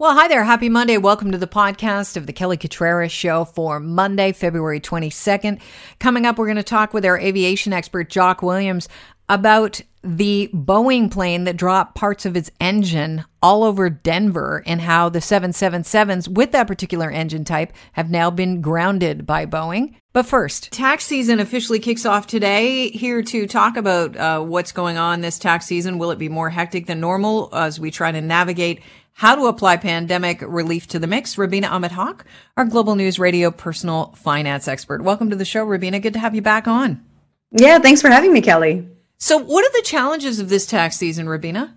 Well, hi there. Happy Monday. Welcome to the podcast of the Kelly Cutrara Show for Monday, February 22nd. Coming up, we're going to talk with our aviation expert, Jock Williams, about the Boeing plane that dropped parts of its engine all over Denver and how the 777s with that particular engine type have now been grounded by Boeing. But first, tax season officially kicks off today. Here to talk about uh, what's going on this tax season. Will it be more hectic than normal as we try to navigate how to apply pandemic relief to the mix. Rubina Ahmed-Haq, our Global News Radio personal finance expert. Welcome to the show, Rubina. Good to have you back on. Yeah, thanks for having me, Kelly. So, what are the challenges of this tax season, Rubina?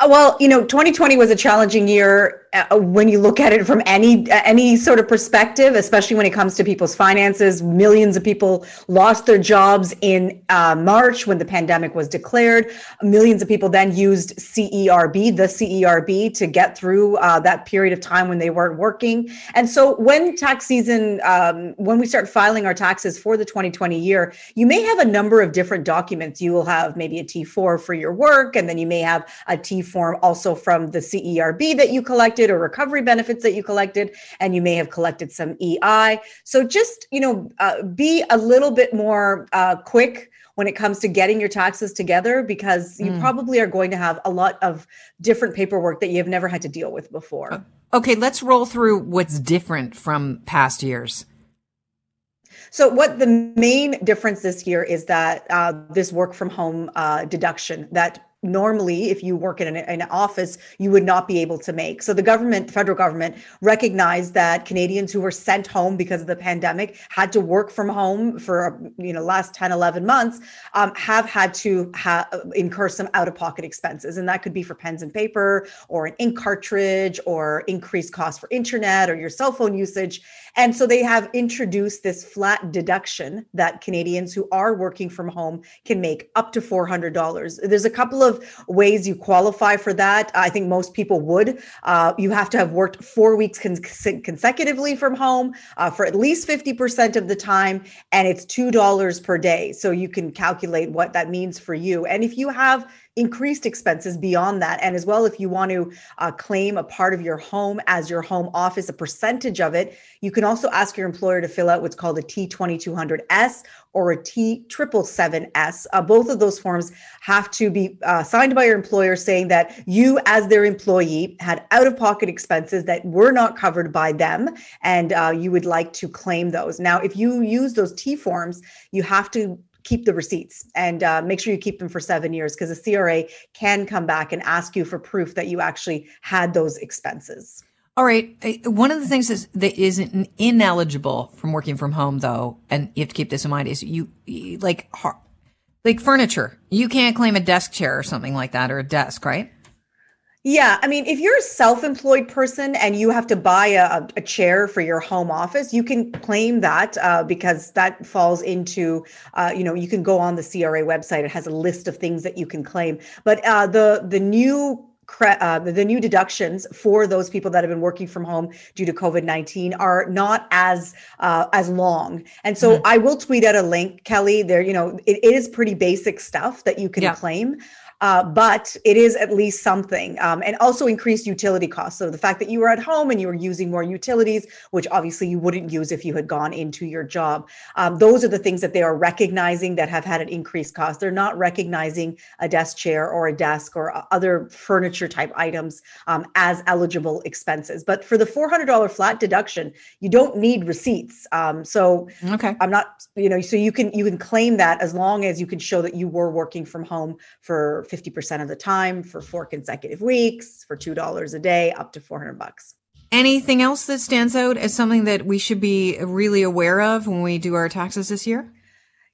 Uh, well, you know, 2020 was a challenging year uh, when you look at it from any any sort of perspective, especially when it comes to people's finances. Millions of people lost their jobs in uh, March when the pandemic was declared. Millions of people then used CERB, the CERB, to get through uh, that period of time when they weren't working. And so, when tax season, um, when we start filing our taxes for the 2020 year, you may have a number of different documents. You will have maybe a T4 for your work, and then you may have a T form also from the CERB that you collected or recovery benefits that you collected, and you may have collected some EI. So just, you know, uh, be a little bit more uh, quick when it comes to getting your taxes together because you mm. probably are going to have a lot of different paperwork that you have never had to deal with before. Okay, let's roll through what's different from past years. So, what the main difference this year is that uh, this work from home uh, deduction that normally if you work in an, an, office you would not be able to make. So the government federal government recognized that canadians who were sent home because of the pandemic had to work from home for you know last 10 11 months um, have had to ha- incur some out-of-pocket expenses. And that could be for pens and paper or an ink cartridge or increased cost for internet or your cell phone usage. And so they have introduced this flat deduction that canadians who are working from home can make up to $400 there's a couple of of ways you qualify for that. I think most people would. Uh, you have to have worked four weeks con- consecutively from home uh, for at least 50% of the time, and it's $2 per day. So you can calculate what that means for you. And if you have increased expenses beyond that. And as well, if you want to uh, claim a part of your home as your home office, a percentage of it, you can also ask your employer to fill out what's called a T2200S or a T777S. Uh, both of those forms have to be uh, signed by your employer saying that you, as their employee, had out of pocket expenses that were not covered by them and uh, you would like to claim those. Now, if you use those T forms, you have to keep the receipts and uh, make sure you keep them for seven years because the CRA can come back and ask you for proof that you actually had those expenses. All right. One of the things is that is ineligible from working from home, though, and you have to keep this in mind, is you like like furniture. You can't claim a desk chair or something like that, or a desk, right? Yeah, I mean, if you're a self-employed person and you have to buy a, a chair for your home office, you can claim that uh, because that falls into, uh, you know, you can go on the CRA website. It has a list of things that you can claim. But uh, the the new uh, the new deductions for those people that have been working from home due to COVID nineteen are not as uh, as long, and so mm-hmm. I will tweet out a link, Kelly. There, you know, it, it is pretty basic stuff that you can yeah. claim uh, but it is at least something. Um, and also increased utility costs. So the fact that you were at home and you were using more utilities, which obviously you wouldn't use if you had gone into your job, um, those are the things that they are recognizing that have had an increased cost. They're not recognizing a desk chair or a desk or other furniture type items um, as eligible expenses. But for the $400 flat deduction, you don't need receipts. Um, so okay. I'm not, you know, so you can you can claim that as long as you can show that you were working from home for 50% of the time for four consecutive weeks for $2 a day up to 400 bucks. Anything else that stands out as something that we should be really aware of when we do our taxes this year?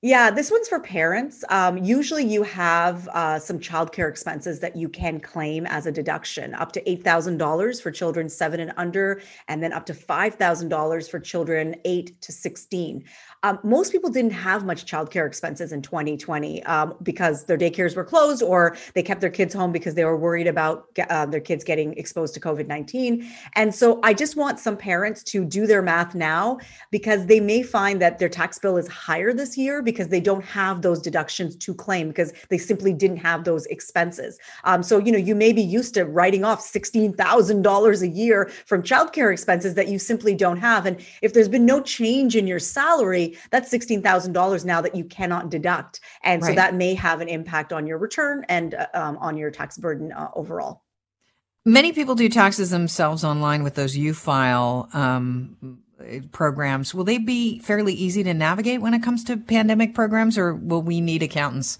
Yeah, this one's for parents. Um, usually, you have uh, some childcare expenses that you can claim as a deduction, up to eight thousand dollars for children seven and under, and then up to five thousand dollars for children eight to sixteen. Um, most people didn't have much childcare expenses in 2020 um, because their daycares were closed or they kept their kids home because they were worried about uh, their kids getting exposed to COVID 19. And so I just want some parents to do their math now because they may find that their tax bill is higher this year because they don't have those deductions to claim because they simply didn't have those expenses. Um, so, you know, you may be used to writing off $16,000 a year from childcare expenses that you simply don't have. And if there's been no change in your salary, that's $16,000 now that you cannot deduct. And right. so that may have an impact on your return and uh, um, on your tax burden uh, overall. Many people do taxes themselves online with those U-File um, programs. Will they be fairly easy to navigate when it comes to pandemic programs, or will we need accountants?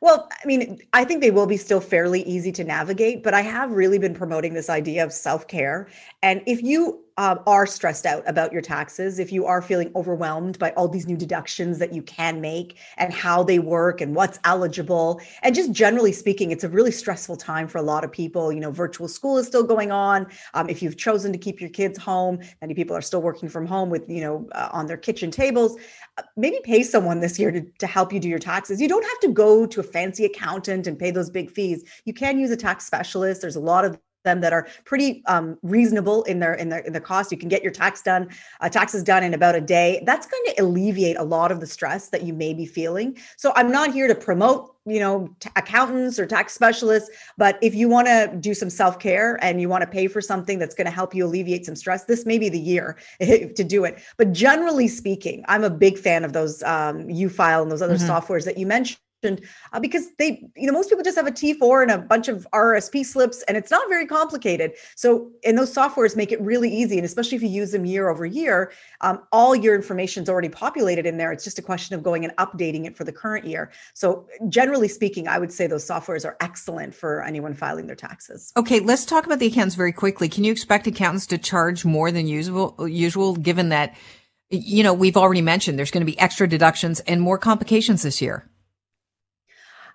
Well, I mean, I think they will be still fairly easy to navigate, but I have really been promoting this idea of self care. And if you uh, are stressed out about your taxes, if you are feeling overwhelmed by all these new deductions that you can make and how they work and what's eligible, and just generally speaking, it's a really stressful time for a lot of people. You know, virtual school is still going on. Um, if you've chosen to keep your kids home, many people are still working from home with, you know, uh, on their kitchen tables. Uh, maybe pay someone this year to, to help you do your taxes. You don't have to go to a fancy accountant and pay those big fees. You can use a tax specialist. There's a lot of them that are pretty um, reasonable in their in their in the cost. You can get your tax done, uh, taxes done in about a day. That's going to alleviate a lot of the stress that you may be feeling. So I'm not here to promote you know t- accountants or tax specialists, but if you want to do some self care and you want to pay for something that's going to help you alleviate some stress, this may be the year to do it. But generally speaking, I'm a big fan of those um, U-File and those other mm-hmm. softwares that you mentioned uh, because they, you know, most people just have a T4 and a bunch of RSP slips, and it's not very complicated. So, and those softwares make it really easy, and especially if you use them year over year, um, all your information is already populated in there. It's just a question of going and updating it for the current year. So, generally speaking, I would say those softwares are excellent for anyone filing their taxes. Okay, let's talk about the accountants very quickly. Can you expect accountants to charge more than usual? Usual, given that you know we've already mentioned there's going to be extra deductions and more complications this year.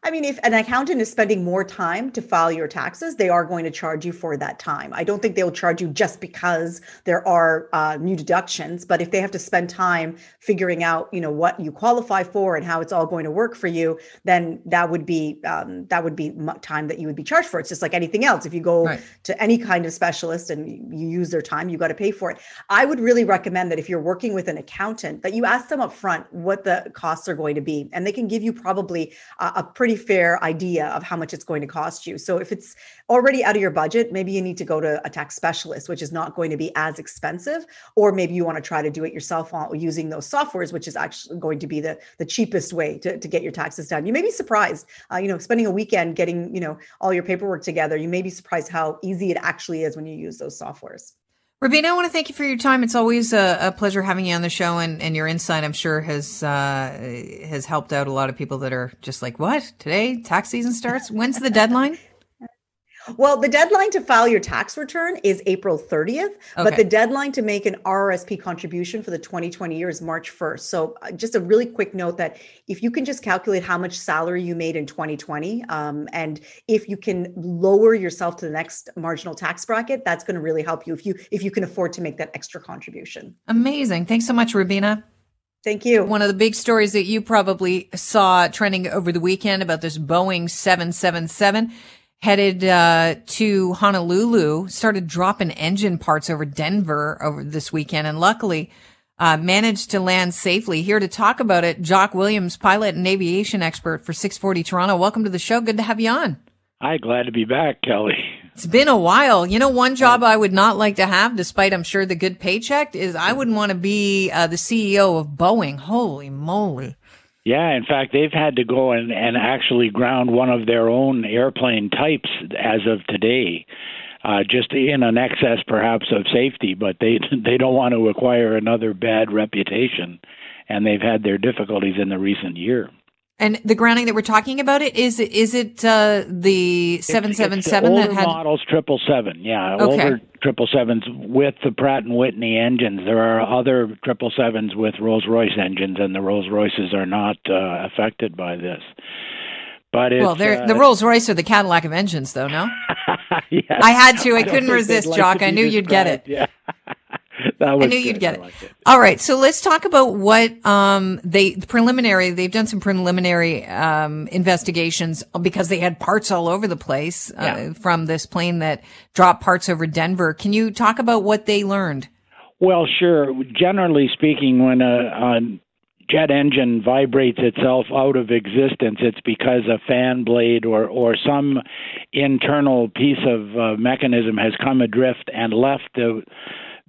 I mean, if an accountant is spending more time to file your taxes, they are going to charge you for that time. I don't think they'll charge you just because there are uh, new deductions, but if they have to spend time figuring out, you know, what you qualify for and how it's all going to work for you, then that would be um, that would be time that you would be charged for. It's just like anything else. If you go right. to any kind of specialist and you use their time, you got to pay for it. I would really recommend that if you're working with an accountant, that you ask them up front what the costs are going to be, and they can give you probably a, a pretty pretty fair idea of how much it's going to cost you. So if it's already out of your budget, maybe you need to go to a tax specialist, which is not going to be as expensive, or maybe you want to try to do it yourself using those softwares, which is actually going to be the the cheapest way to, to get your taxes done. You may be surprised, uh, you know, spending a weekend getting you know all your paperwork together. You may be surprised how easy it actually is when you use those softwares. Rubina, I want to thank you for your time. It's always a, a, pleasure having you on the show, and, and your insight, I'm sure, has uh, has helped out a lot of people that are just like, "What today? Tax season starts? When's the deadline?" Well, the deadline to file your tax return is April 30th, okay. but the deadline to make an RRSP contribution for the 2020 year is March 1st. So, uh, just a really quick note that if you can just calculate how much salary you made in 2020, um, and if you can lower yourself to the next marginal tax bracket, that's going to really help you if you if you can afford to make that extra contribution. Amazing! Thanks so much, Rubina. Thank you. One of the big stories that you probably saw trending over the weekend about this Boeing 777 headed uh, to Honolulu, started dropping engine parts over Denver over this weekend, and luckily uh, managed to land safely. Here to talk about it, Jock Williams, pilot and aviation expert for 640 Toronto. Welcome to the show. Good to have you on. Hi, glad to be back, Kelly. It's been a while. You know, one job I would not like to have, despite I'm sure the good paycheck, is I wouldn't want to be uh, the CEO of Boeing. Holy moly. Yeah, in fact, they've had to go and, and actually ground one of their own airplane types as of today, uh, just in an excess perhaps of safety. But they they don't want to acquire another bad reputation, and they've had their difficulties in the recent year. And the grounding that we're talking about it is is it uh, the seven seven seven that had models triple seven? Yeah, okay. older triple sevens with the Pratt and Whitney engines. There are other triple sevens with Rolls Royce engines, and the Rolls Royces are not uh, affected by this. But well, uh, the Rolls Royce are the Cadillac of engines, though. No, yes. I had to. I, I couldn't resist, like Jock. I knew you'd get it. Yeah. I knew good. you'd get it. it. All right, so let's talk about what um, they preliminary. They've done some preliminary um, investigations because they had parts all over the place uh, yeah. from this plane that dropped parts over Denver. Can you talk about what they learned? Well, sure. Generally speaking, when a, a jet engine vibrates itself out of existence, it's because a fan blade or, or some internal piece of uh, mechanism has come adrift and left the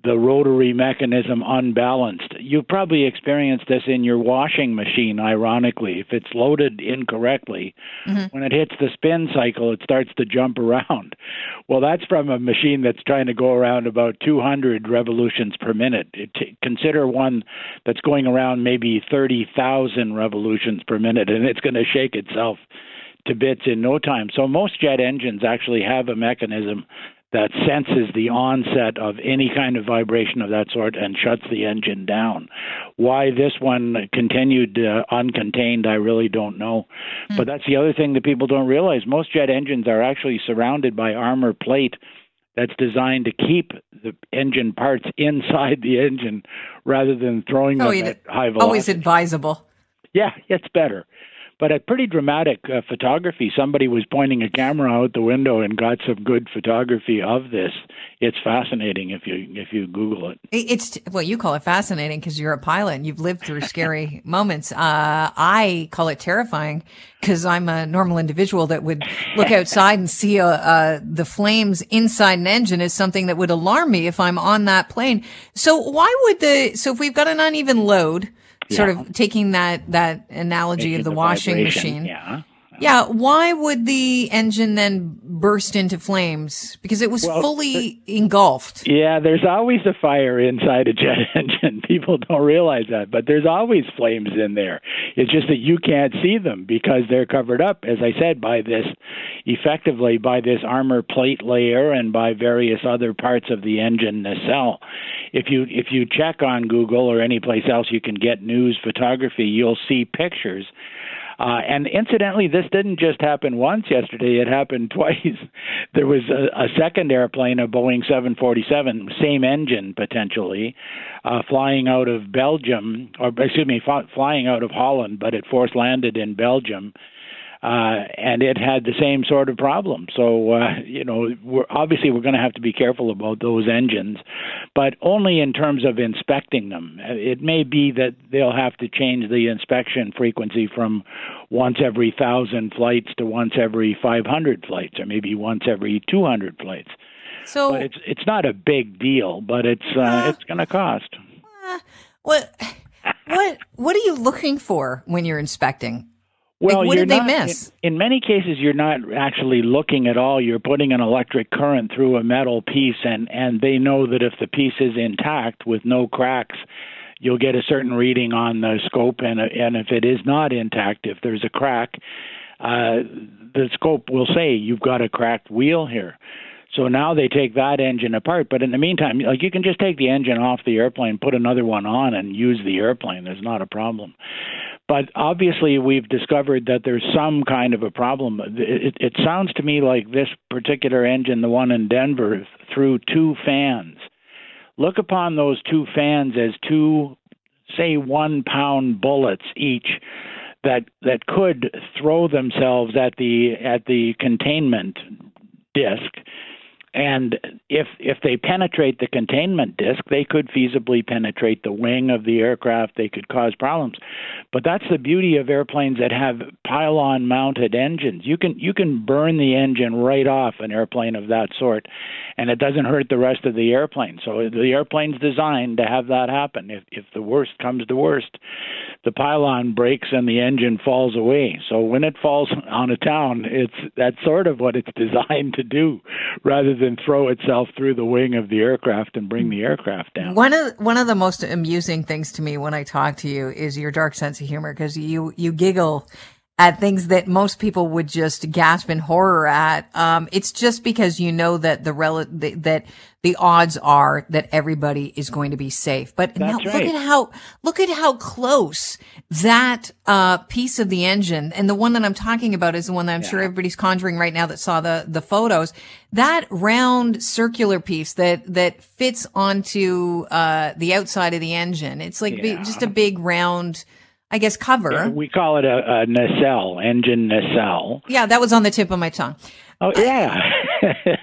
the rotary mechanism unbalanced. You've probably experienced this in your washing machine, ironically. If it's loaded incorrectly, mm-hmm. when it hits the spin cycle, it starts to jump around. Well, that's from a machine that's trying to go around about 200 revolutions per minute. It, consider one that's going around maybe 30,000 revolutions per minute, and it's going to shake itself to bits in no time. So most jet engines actually have a mechanism that senses the onset of any kind of vibration of that sort and shuts the engine down. Why this one continued uh, uncontained, I really don't know. Mm. But that's the other thing that people don't realize. Most jet engines are actually surrounded by armor plate that's designed to keep the engine parts inside the engine rather than throwing oh, them at high velocity. Always advisable. Yeah, it's better but a pretty dramatic uh, photography. Somebody was pointing a camera out the window and got some good photography of this. It's fascinating if you if you Google it. It's well, you call it fascinating because you're a pilot and you've lived through scary moments. Uh, I call it terrifying because I'm a normal individual that would look outside and see a, uh, uh, the flames inside an engine is something that would alarm me if I'm on that plane. So why would the so if we've got an uneven load sort of taking that that analogy Making of the, the washing machine. Yeah. Yeah, why would the engine then burst into flames? Because it was well, fully engulfed. Yeah, there's always a fire inside a jet engine. People don't realize that, but there's always flames in there. It's just that you can't see them because they're covered up, as I said, by this effectively by this armor plate layer and by various other parts of the engine nacelle if you if you check on Google or any place else you can get news photography, you'll see pictures. Uh, and incidentally, this didn't just happen once yesterday, it happened twice. there was a, a second airplane, a Boeing 747, same engine potentially, uh, flying out of Belgium, or excuse me, flying out of Holland, but it force landed in Belgium uh, and it had the same sort of problem. So uh, you know, we're, obviously we're going to have to be careful about those engines, but only in terms of inspecting them. It may be that they'll have to change the inspection frequency from once every thousand flights to once every 500 flights, or maybe once every 200 flights. So but it's it's not a big deal, but it's uh, uh it's going to cost. Uh, what what what are you looking for when you're inspecting? Well, like, what did they miss? In, in, many cases, you're not actually looking at all. You're putting an electric current through a metal piece, and and they know that if the piece is intact with no cracks, you'll get a certain reading on the scope, and and if it is not intact, if there's a crack, uh, the scope will say you've got a cracked wheel here. So now they take that engine apart. But in the meantime, like you can just take the engine off the airplane, put another one on, and use the airplane. There's not a problem. But obviously, we've discovered that there's some kind of a problem. It, it sounds to me like this particular engine, the one in Denver, threw two fans. Look upon those two fans as two, say, one pound bullets each that that could throw themselves at the at the containment disc and if if they penetrate the containment disk, they could feasibly penetrate the wing of the aircraft. They could cause problems. But that's the beauty of airplanes that have pylon mounted engines. You can you can burn the engine right off an airplane of that sort and it doesn't hurt the rest of the airplane. So the airplane's designed to have that happen. If if the worst comes to worst, the pylon breaks and the engine falls away. So when it falls on a town, it's that's sort of what it's designed to do, rather than throw itself through the wing of the aircraft and bring the aircraft down. One of one of the most amusing things to me when I talk to you is your dark sense of humor because you you giggle at things that most people would just gasp in horror at. Um, it's just because you know that the rel- that the odds are that everybody is going to be safe. But now right. look at how look at how close that uh, piece of the engine and the one that I'm talking about is the one that I'm yeah. sure everybody's conjuring right now that saw the the photos. That round circular piece that that fits onto uh, the outside of the engine. It's like yeah. just a big round I guess, cover. Yeah, we call it a, a nacelle, engine nacelle. Yeah, that was on the tip of my tongue. Oh, yeah.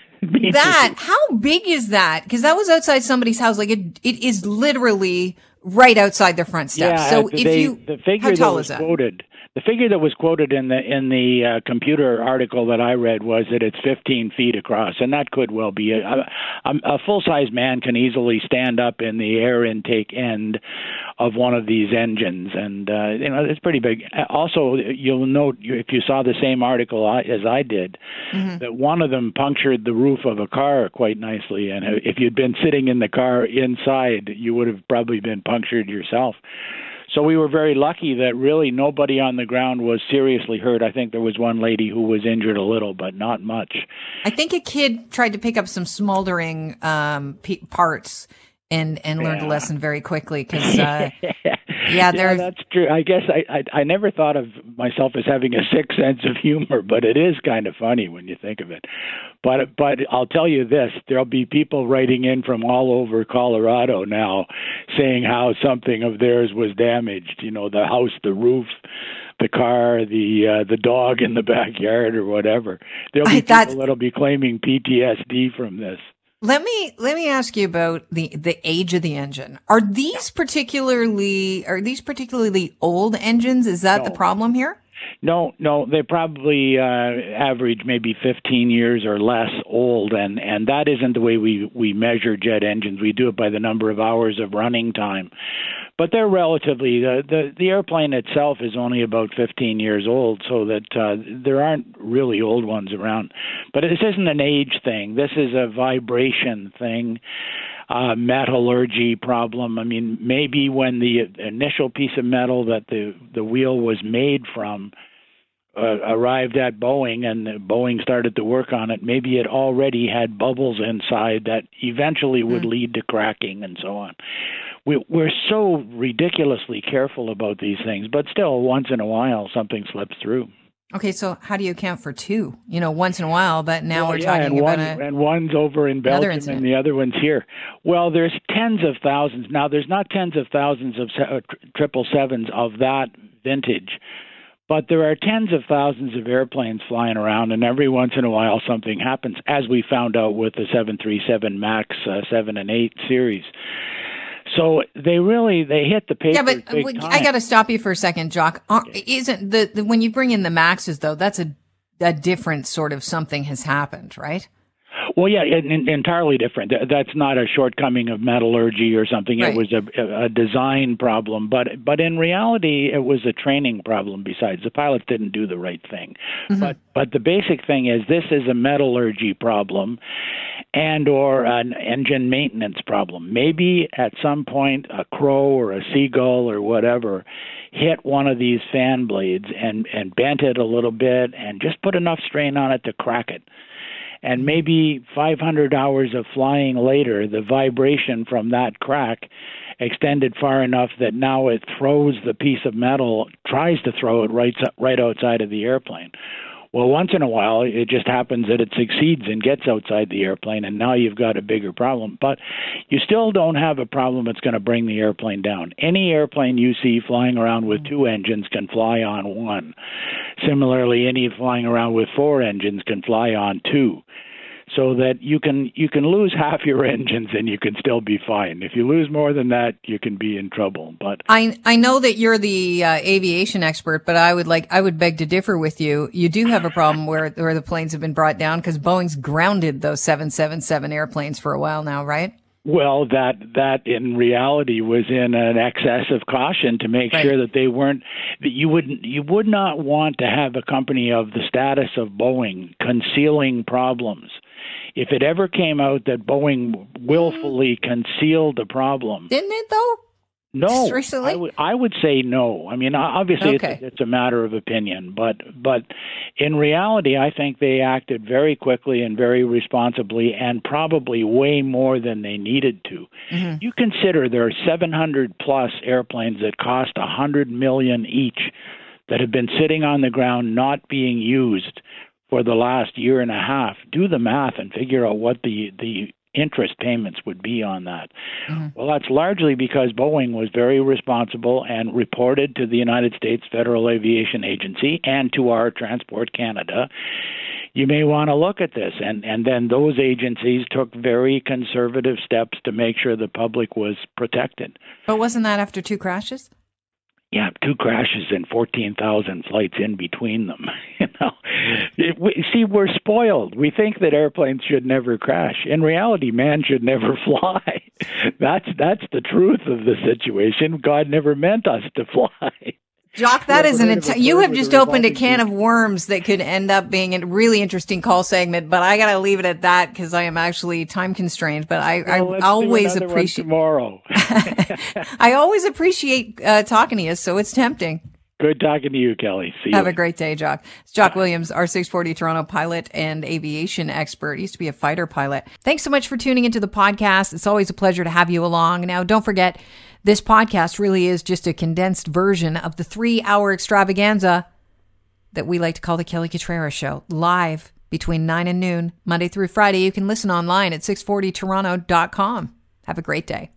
that, how big is that? Because that was outside somebody's house. Like, it, it is literally right outside their front steps. Yeah, so if they, you, the figure how tall that is was that? quoted, the figure that was quoted in the in the uh, computer article that I read was that it's 15 feet across, and that could well be. A, a, a full size man can easily stand up in the air intake end of one of these engines, and uh, you know it's pretty big. Also, you'll note if you saw the same article as I did Mm-hmm. that one of them punctured the roof of a car quite nicely, and if you'd been sitting in the car inside, you would have probably been punctured yourself. So we were very lucky that really nobody on the ground was seriously hurt. I think there was one lady who was injured a little, but not much. I think a kid tried to pick up some smoldering um, parts and and learned a lesson very quickly because uh, yeah, yeah, that's true. I guess I, I I never thought of myself as having a sick sense of humor, but it is kind of funny when you think of it. But but I'll tell you this: there'll be people writing in from all over Colorado now, saying how something of theirs was damaged. You know, the house, the roof. The car, the uh, the dog in the backyard, or whatever. There'll be that's- people that'll be claiming PTSD from this. Let me let me ask you about the the age of the engine. Are these particularly are these particularly old engines? Is that the problem here? No, no, they probably uh, average maybe 15 years or less old, and and that isn't the way we we measure jet engines. We do it by the number of hours of running time, but they're relatively the the, the airplane itself is only about 15 years old, so that uh, there aren't really old ones around. But this isn't an age thing. This is a vibration thing uh, metallurgy problem. I mean, maybe when the initial piece of metal that the the wheel was made from uh, arrived at Boeing and Boeing started to work on it, maybe it already had bubbles inside that eventually would Mm. lead to cracking and so on. We, we're so ridiculously careful about these things, but still, once in a while, something slips through. Okay, so how do you account for two? You know, once in a while, but now Well, we're yeah, talking and about one, a and one's over in Belgium incident. and the other one's here. Well, there's tens of thousands now. There's not tens of thousands of uh, triple sevens of that vintage, but there are tens of thousands of airplanes flying around, and every once in a while something happens, as we found out with the 737 Max uh, seven and eight series. So they really they hit the paper. yeah, but. I got to stop you for a second, Jock. Uh, Are- Isn't the, the when you bring in the maxes though? That's a a different sort of something has happened, right? Well, yeah, en- en- entirely different. Th- That's not a shortcoming of metallurgy or something. Right. It was a, a design problem, but but in reality, it was a training problem. Besides, the pilots didn't do the right thing. Mm-hmm. But but the basic thing is this is a metallurgy problem, and or an engine maintenance problem. Maybe at some point a crow or a seagull or whatever hit one of these fan blades and and bent it a little bit and just put enough strain on it to crack it and maybe 500 hours of flying later, the vibration from that crack extended far enough that now it throws the piece of metal, tries to throw it right right outside of the airplane. Well, once in a while, it just happens that it succeeds and gets outside the airplane, and now you've got a bigger problem. But you still don't have a problem that's going to bring the airplane down. Any airplane you see flying around with two engines can fly on one. Similarly, any flying around with four engines can fly on two. So that you can you can lose half your engines and you can still be fine. If you lose more than that, you can be in trouble. But I I know that you're the uh, aviation expert, but I would like I would beg to differ with you. You do have a problem where where the planes have been brought down because Boeing's grounded those 777 airplanes for a while now, right? Well, that that in reality was in an excess of caution to make Right. sure that they weren't that you wouldn't you would not want to have a company of the status of Boeing concealing problems. If it ever came out that Boeing willfully concealed the problem, Didn't it though? no, Just recently? I would I would say no. I mean, obviously Okay. it's, it's a matter of opinion, but but in reality, I think they acted very quickly and very responsibly, and probably way more than they needed to. Mm-hmm. You consider there are 700 plus airplanes that cost a hundred million each that have been sitting on the ground not being used for the last year and a half. Do the math and figure out what the the interest payments would be on that. Mm-hmm. Well, that's largely because Boeing was very responsible and reported to the United States Federal Aviation Agency and to our Transport Canada. you may want to look at this. And and then those agencies took very conservative steps to make sure the public was protected. But wasn't that after two crashes? Yeah, two crashes and 14,000 flights in between them. You know, it, we, see, we're spoiled. We think that airplanes should never crash. In reality, man should never fly. that's that's the truth of the situation. God never meant us to fly. Jock, that is an int- you have just opened a can of worms that could end up being a really interesting call segment, but I got to leave it at that because I am actually time constrained. But I, well, I always appreciate tomorrow. I always appreciate uh, talking to you, so it's tempting. Good talking to you, Kelly. See Have you. a great day, Jock. It's Jock Bye. Williams, R640 Toronto pilot and aviation expert. He used to be a fighter pilot. Thanks so much for tuning into the podcast. It's always a pleasure to have you along. Now, don't forget, this podcast really is just a condensed version of the three hour extravaganza that we like to call the Kelly Cutrara Show, live between 9 and noon, Monday through Friday. You can listen online at 640toronto.com. Have a great day.